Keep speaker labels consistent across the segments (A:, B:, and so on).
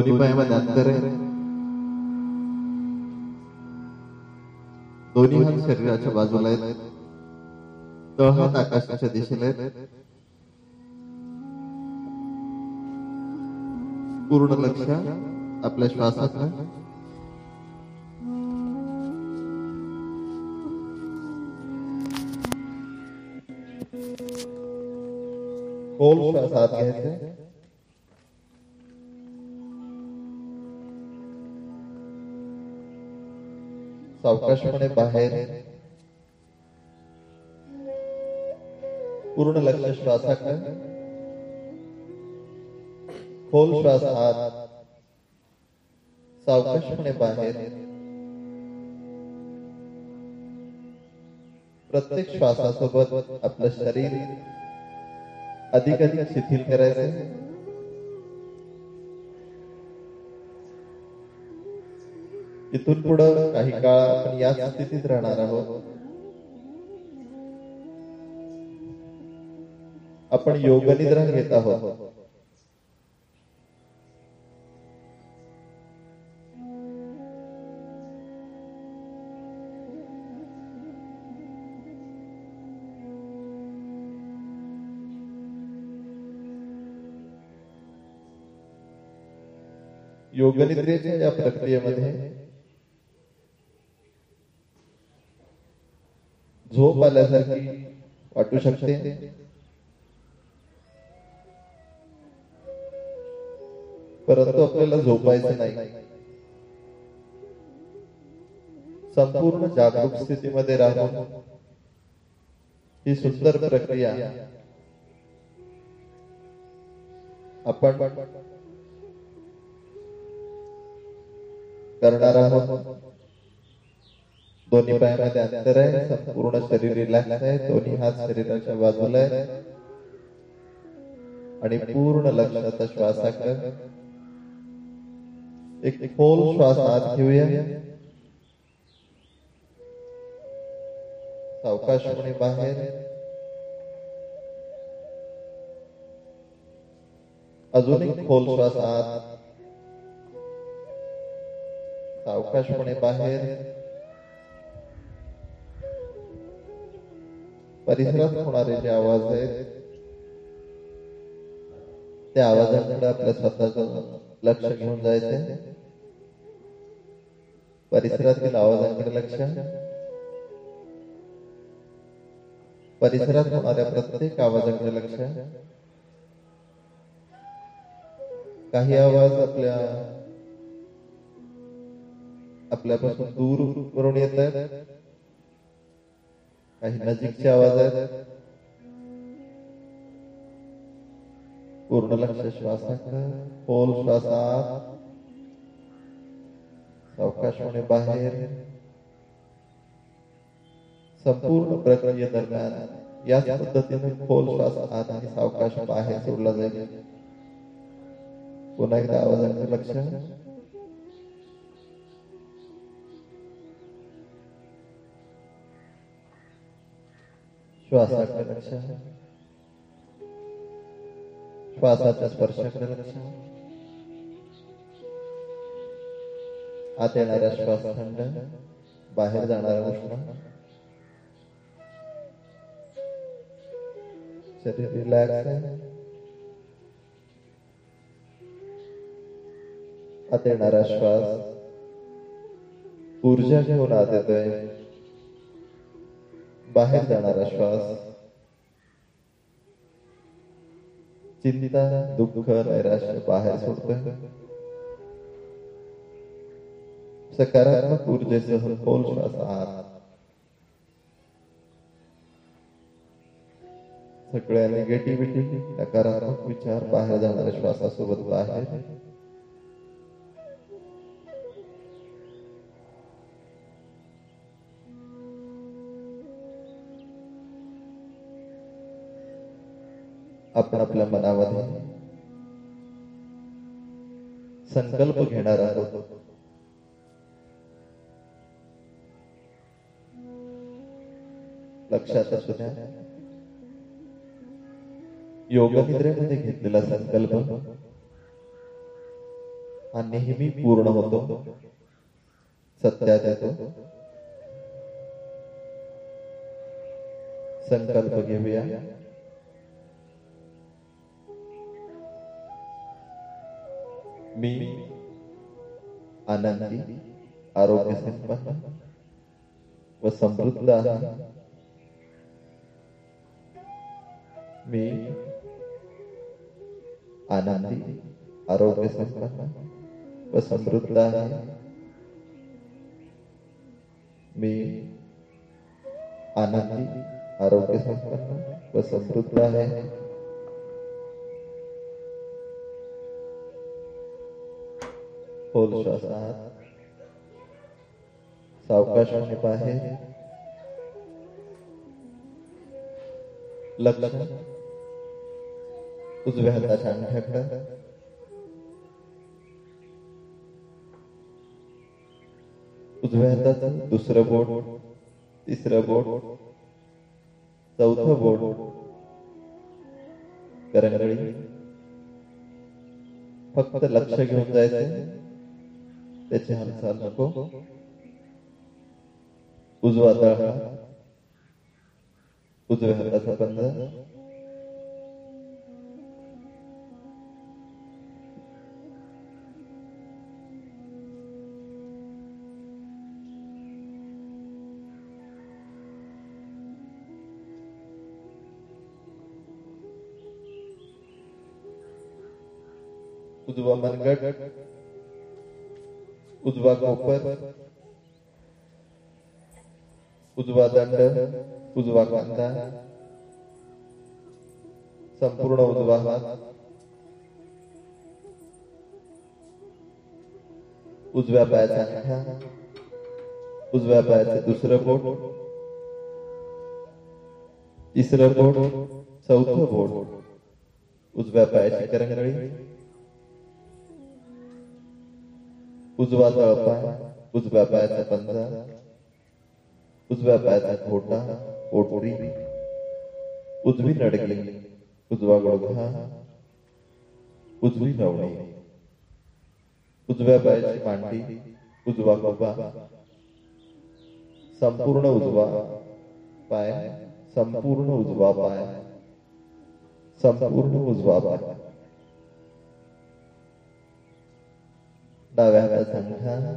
A: दोन्ही पायामध्ये अंतर आहे हात बाजूला आहेत तळहात आकाशाच्या दिशेला आहेत पूर्ण लक्ष आपल्या श्वासात खोल श्वास सावकाशपणे बाहेर. पूर्ण लक्ष श्वासाकडे. खोल श्वास आत सावकाशपणे बाहेर. प्रत्येक श्वासासोबत आपलं शरीर अधिक अधिक शिथिल करायचं इथून पुढं काही काळ आपण या स्थितीत राहणार आहोत. आपण योग निद्रा घेत आहोत. योगनिद्रेच्या या प्रक्रियेमध्ये झोप आल्यासारखी वाटू शकते परंतु आपल्याला झोपायचं नाही। संपूर्ण जागरूक स्थितीमध्ये राहून ही। सुंदर प्रक्रिया। आपण करणार आहोत दोन्ही पायामध्ये अंतर आहे. संपूर्ण शरीर रिलॅक्स आहे. दोन्ही हात शरीराच्या बाजूला आहे. आणि पूर्ण लक्षाचा श्वासाकडे. एक खोल श्वास आत घेऊया. सावकाश म्हणे बाहेर. अजून एक खोल श्वास आत. सावकाशपणे बाहेर. परिसरात होणारे जे आवाज़ आहेत त्या आवाजाकडे आपल्या स्वतःच लक्ष घेऊन जायचंय. परिसरातील आवाजांकडे लक्ष. परिसरात होणाऱ्या प्रत्येक आवाजाकडे लक्ष. काही आवाज़ आपल्या, आपल्यापासून दूर करून येत आहेत. काही नजीकचे आवाज़ आहेत पूर्ण लक्ष श्वासाकडे खोल श्वासात। सावकाशपणे बाहेर। संपूर्ण प्रक्रियेदरम्यान याच पद्धतीने खोल श्वास आत आणि सावकाश बाहेर सोडला जाईल पुन्हा एकदा आवाजाकडे लक्ष श्वासाकडे लक्ष. श्वासाच्या स्पर्शाकडे लक्ष. आत येणारा श्वास थंड बाहेर जाणारा उष्ण शरीर रिलॅक्स आहे. आत येणारा श्वास ऊर्जा घेऊन आत येतोय. बाहेर जाणारा श्वास. चिंता, दुःख, नैराश्य बाहेर सोडतोय. सकारात्मक ऊर्जेसह खोल श्वास आत. सगळ्या निगेटिव्हिटी नकारात्मक विचार बाहेर जाणाऱ्या श्वासासोबत बाहेर. आपण आपल्या मनामध्ये संकल्प घेणार आहोत लक्षात असू द्या. योग निद्रेमध्ये घेतलेला संकल्प हा नेहमी पूर्ण होतो. सत्यात येतो. संकल्प घेऊया. मी आनंदी आरोग्य संपन्न व समृद्ध आहे मी आनंदी आरोग्य संपन्न व समृद्ध आहे मी आनंदी आरोग्य संपन्न व समृद्ध आहे खोल श्वासात सावकाशाने बाहेर लक्ष उजव्या हाताच्या अंगठ्याकडे उजव्या हाताचं दुसरं बोट तिसरं बोट चौथं बोट फक्त घेऊन जायचंय त्याची हालचाल नको उजवा तळहा उजव्या हाताचा पंजा उजवा मनगट। उजवा कोपर उजवा दंड उजवा कांदा संपूर्ण उजवा हात उजव्या पायाचा अंगठा उजव्या पायाचे दुसरं बोट तिसरं बोट चौथं बोट उजव्या पायाची करंगळी उजवा तळपाय उजव्या पायाचा पंजा उजव्या पायाचा घोटा ओटरी उजवी नडगी उजवा गुडघा उजवी नवणी उजव्या पायाची मांडी उजवा गुबा संपूर्ण उजवा पाय संपूर्ण उजवा पाय संपूर्ण उजवा पाय डाव्या हाताचा अंगठा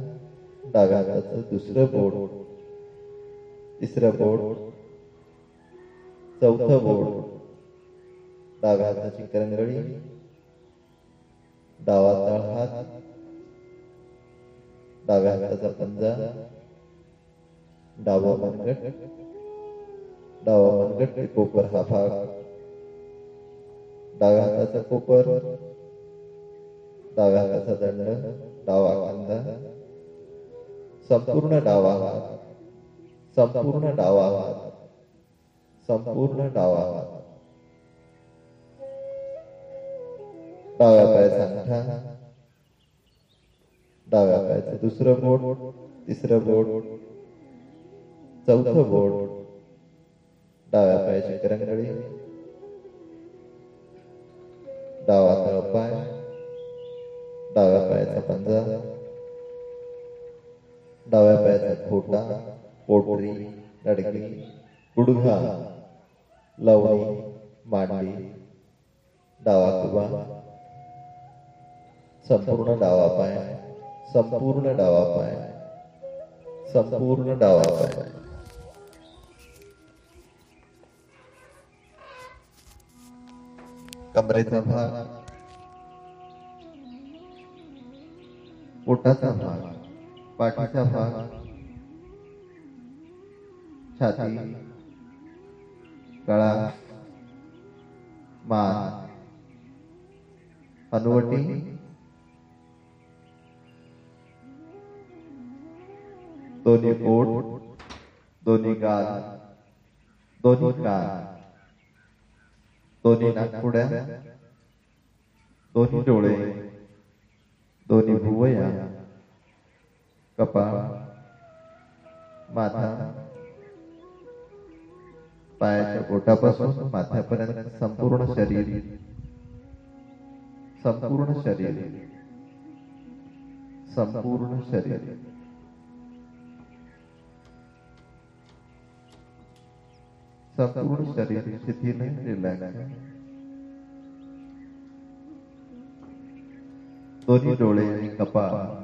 A: डाव्या हाताचं दुसरं बोट. तिसरं बोट. चौथं बोट. डाव्या हाताची करंगळी डावा तळहात डाव्या हाताचा पंजा. डावा मनगट. डावा मनगट ते कोपर हा भाग. डाव्या हाताचा कोपर. डाव्या हाताचा दंड डावा कांदा संपूर्ण डावा हात संपूर्ण डावा हात संपूर्ण डावा हात डाव्या पायाचा अंगठा डाव्या पायाचं दुसरं बोट तिसरं बोट चौथं बोट डाव्या पायाची करंगळी डावा तळपाय डाव्या पायाचा पंजा पोटरी लडकी गुडघा लवणी मांडी डावा कुबा संपूर्ण डावा पाय संपूर्ण डावा पाय संपूर्ण डावा पाय कमरेचा भाग पोटाचा भाग पाठीचा भाग छाती गळा मान हनुवटी दोन्ही पोट दोन्ही गाल दोन्ही कान दोन्ही नागपुड्या दोन्ही डोळे दोन्ही भुवया कपाळ माथा, पायाच्या बोटापासून माथ्यापर्यंत संपूर्ण शरीर संपूर्ण शरीर संपूर्ण शरीर. संपूर्ण शरीर शिथिल रिलॅक्स दोन्ही डोळे आणि कपाळ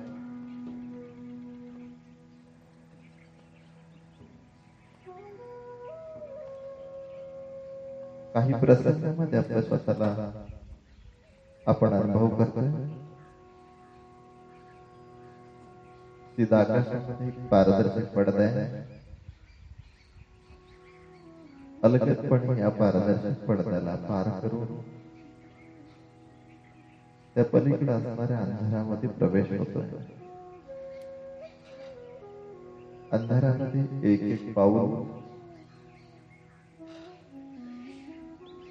A: काही प्रसंगामध्ये आपल्या स्वतःला आपण अनुभव करतोय. सीधा आकाशामध्ये पारदर्शक पडदा आहे. अलगदपणे या पारदर्शक पडद्याला पार करून त्या पलीकडे असणाऱ्या अंधारामध्ये प्रवेश होतोय. अंधारामध्ये एक एक पाऊल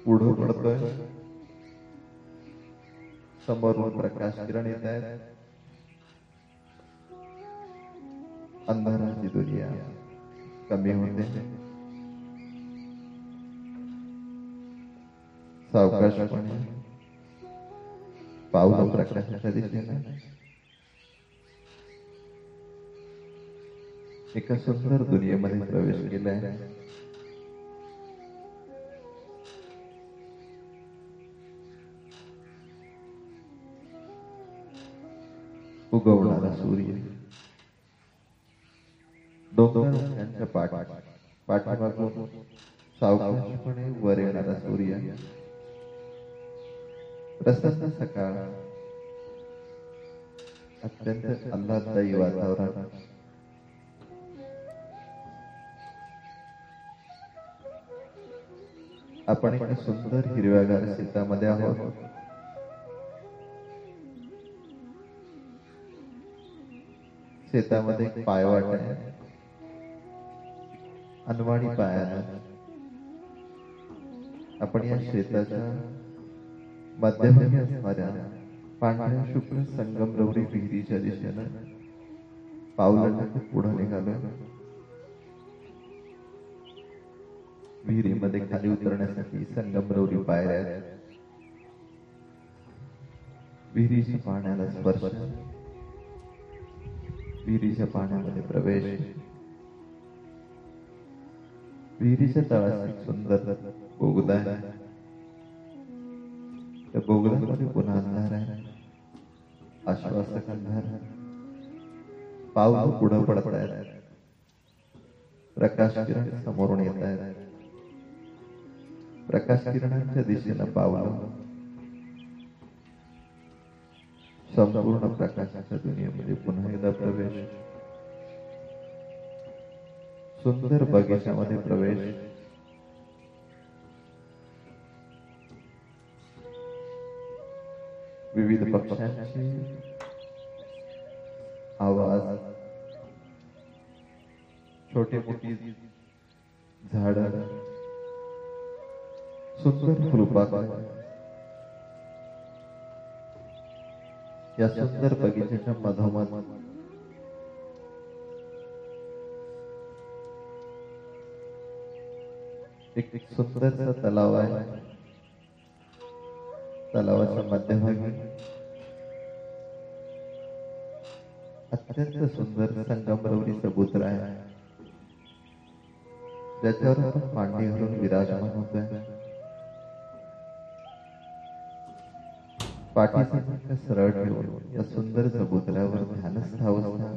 A: पुढं पडतोय समोरून प्रकाश किरण येत आहेत अंधाराची दुनिया कमी होते सावकाशपणे पावलं प्रकाशाच्या दिशेने एका सुंदर दुनियेमध्ये प्रवेश केलाय उगवणारा सूर्य. डोंगर त्यांच्या पाठ पाठीमागून सावकाशपणे वर येणारा सूर्य. प्रसन्न सकाळ अत्यंत आल्हाददायी वातावरण. आपण एका सुंदर हिरव्यागार शेतामध्ये आहोत. शेतामध्ये एक पायवाट आहे. अनवाणी पायानं आपण या शेताच्या मध्यभागी असणाऱ्या पांढऱ्या शुक्ल संगमरवरी विहिरीच्या दिशेनं पावलं टाकत पुढे निघालो विहिरीमध्ये खाली उतरण्यासाठी संगमरवरी पायऱ्या आहेत. विहिरीच्या पाण्याला स्पर्श. विहिरीच्या पाण्यामध्ये प्रवेश. विहिरीच्या तळाशी सुंदर बोगदा त्या पुन्हा अंधार आहे. आश्वासक अंधार पाऊल पुढं पडत आहेत. प्रकाश किरण समोरून येत आहेत. प्रकाश किरणांच्या दिशेनं पावलं संपूर्ण प्रकाशाच्या दुनियेमध्ये पुन्हा एकदा प्रवेश. सुंदर बगीच्यामध्ये प्रवेश. विविध पक्ष्यांचे आवाज़. छोटे मोठी झाड. सुंदर फुलपाखरं. या सुंदर बगीच्याच्या मधोमध. एक एक सुंदरसा तलाव आहे. तलावाच्या मध्यभागी अत्यंत सुंदर संगमरवरी चबुतरा आहे. ज्याच्यावर आपण मांडी घालून विराजमान होतोय. पाठीचा सरळ ठेवून या सुंदर चबुतऱ्यावर ध्यानस्थ अवस्था.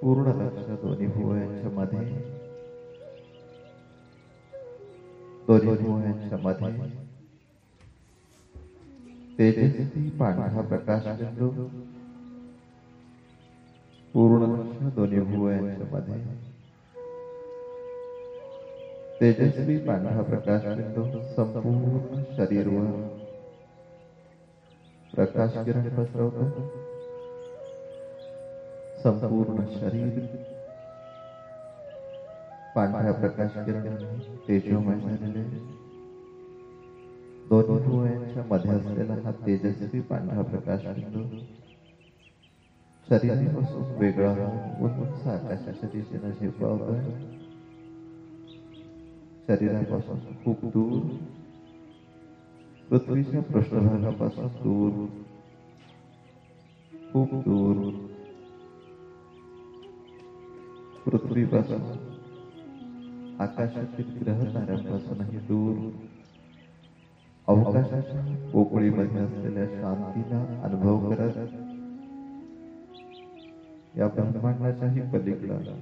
A: पूर्ण लक्ष दोन्ही भुवयांच्या मध्ये. दोन्ही भुवयांच्या मध्ये. तेजस्वी पांढरा प्रकाश बिंदू पूर्ण लक्ष दोन्ही भुवयांच्या मध्ये. तेजस्वी पांढरा प्रकाश बिंदू संपूर्ण शरीरवर. प्रकाश किरण पसरवतो संपूर्ण शरीर पांढऱ्या प्रकाश किरण तेजोमय झालेले दोन्ही भुवयांच्या मध्ये असलेला हा तेजस्वी पांढरा प्रकाश बिंदू शरीरापासून वेगळा होऊन उंच आकाशाच्या दिशेनं झेपावतोय शरीरापासून खूप दूर पृथ्वीच्या पृष्ठभागापासून दूर. खूप दूर. पृथ्वीपासून आकाशातील ग्रह ताऱ्यांपासूनही दूर. अवकाशाच्या पोकळीमध्ये असलेल्या शांतीला अनुभव करत या ब्रह्मांडाच्याही पलीकडे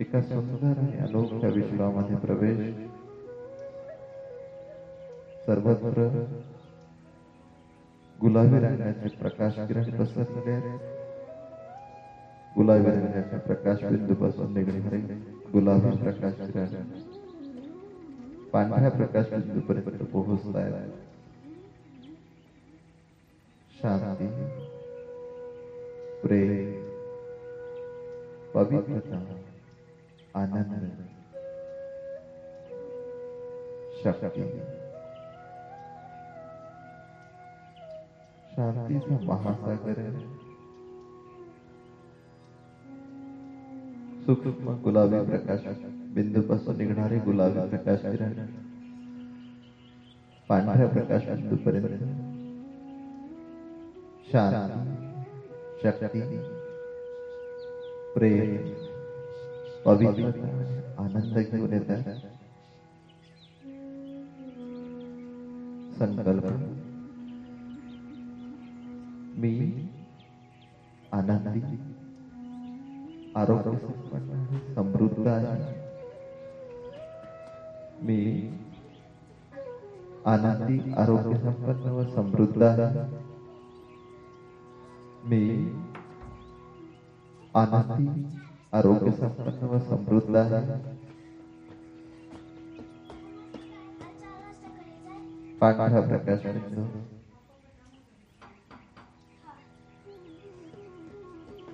A: एका सुंदर आणि अनोख्या विश्वामध्ये प्रवेश सर्वत्र गुलाबी रंगाचे प्रकाश किरण पसरलेले आहेत गुलाबी रंगाच्या प्रकाश बिंदूपासून निघणारे गुलाबी प्रकाश किरण पांढऱ्या प्रकाश बिंदूपर्यंत पोहोचत आहेत शांती, प्रेम, पवित्रता, आनंद, शक्ती. शांतीचा महासागर सूक्ष्म गुलाबी प्रकाश बिंदूपासून निघणारे गुलाबी प्रकाश किरण पांढऱ्या प्रकाश बिंदूपर्यंत शांती, शक्ती, प्रेम, पवित्रता, आनंद घेऊन येतात संकल्प। मी आनंदी, आरोग्य संपन्न आणि समृद्ध आहे मी आनंदी, आरोग्य संपन्न व समृद्ध आहे मी आनंदी, आरोग्य संपन्न व समृद्ध आहे पांढरा प्रकाश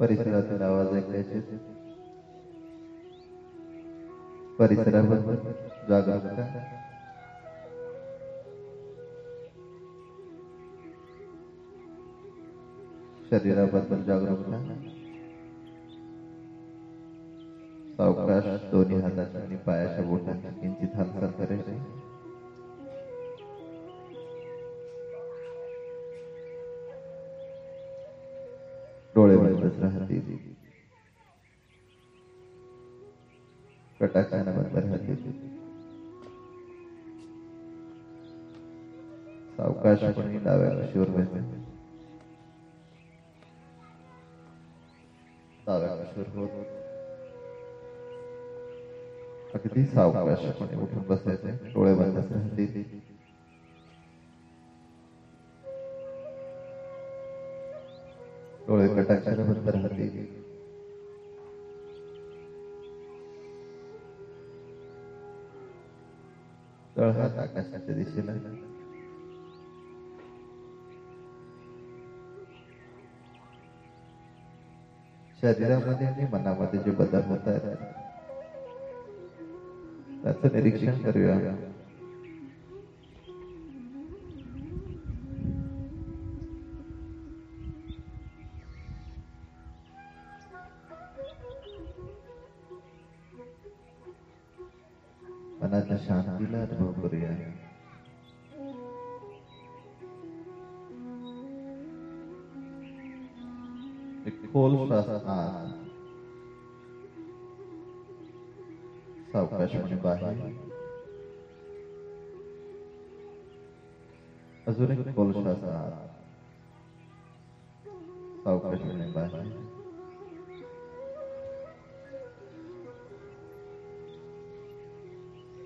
A: परिसरातील आवाज़ ऐकायचे. परिसराबद्दल जागरूकता शरीराबद्दल जागरूकता सावकाश दोन्ही हाताच्या आणि पायाच्या बोटांची किंचित हालचाल करायची. बंदच राहतील कटाक्षाने बंद राहतील सावकाशपणे डाव्या कशीवर बसेल डाव्या कशीवर होत अगदी सावकाशपणे उठून बसायचे डोळे राहतील डोळे कटाक्षाने बंद राहतील तळहात आकाशाच्या दिशेला शरीरामध्ये आणि मनामध्ये जे बदल होत आहेत त्याचं निरीक्षण करूया मनाच्या शांतीला अनुभव करूया खोल श्वास आत बाहेर अजून एक खोल आत सावकाशपणे बाहेर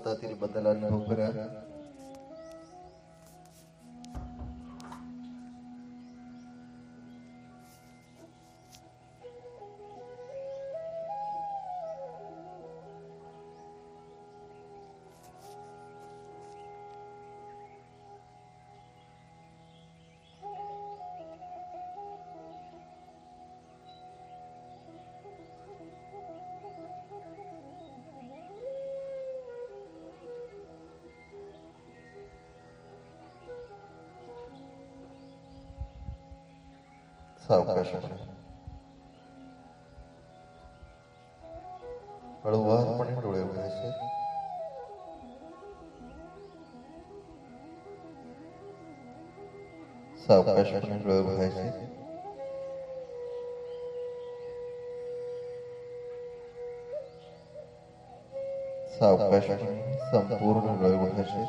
A: પોતાથી બદલ અનુભવ કર્યા. सावकाशपणे हळूवारपणे डोळे उघडायचे सावकाशपणे डोळे उघडायचे सावकाशपणे संपूर्ण डोळे उघडायचे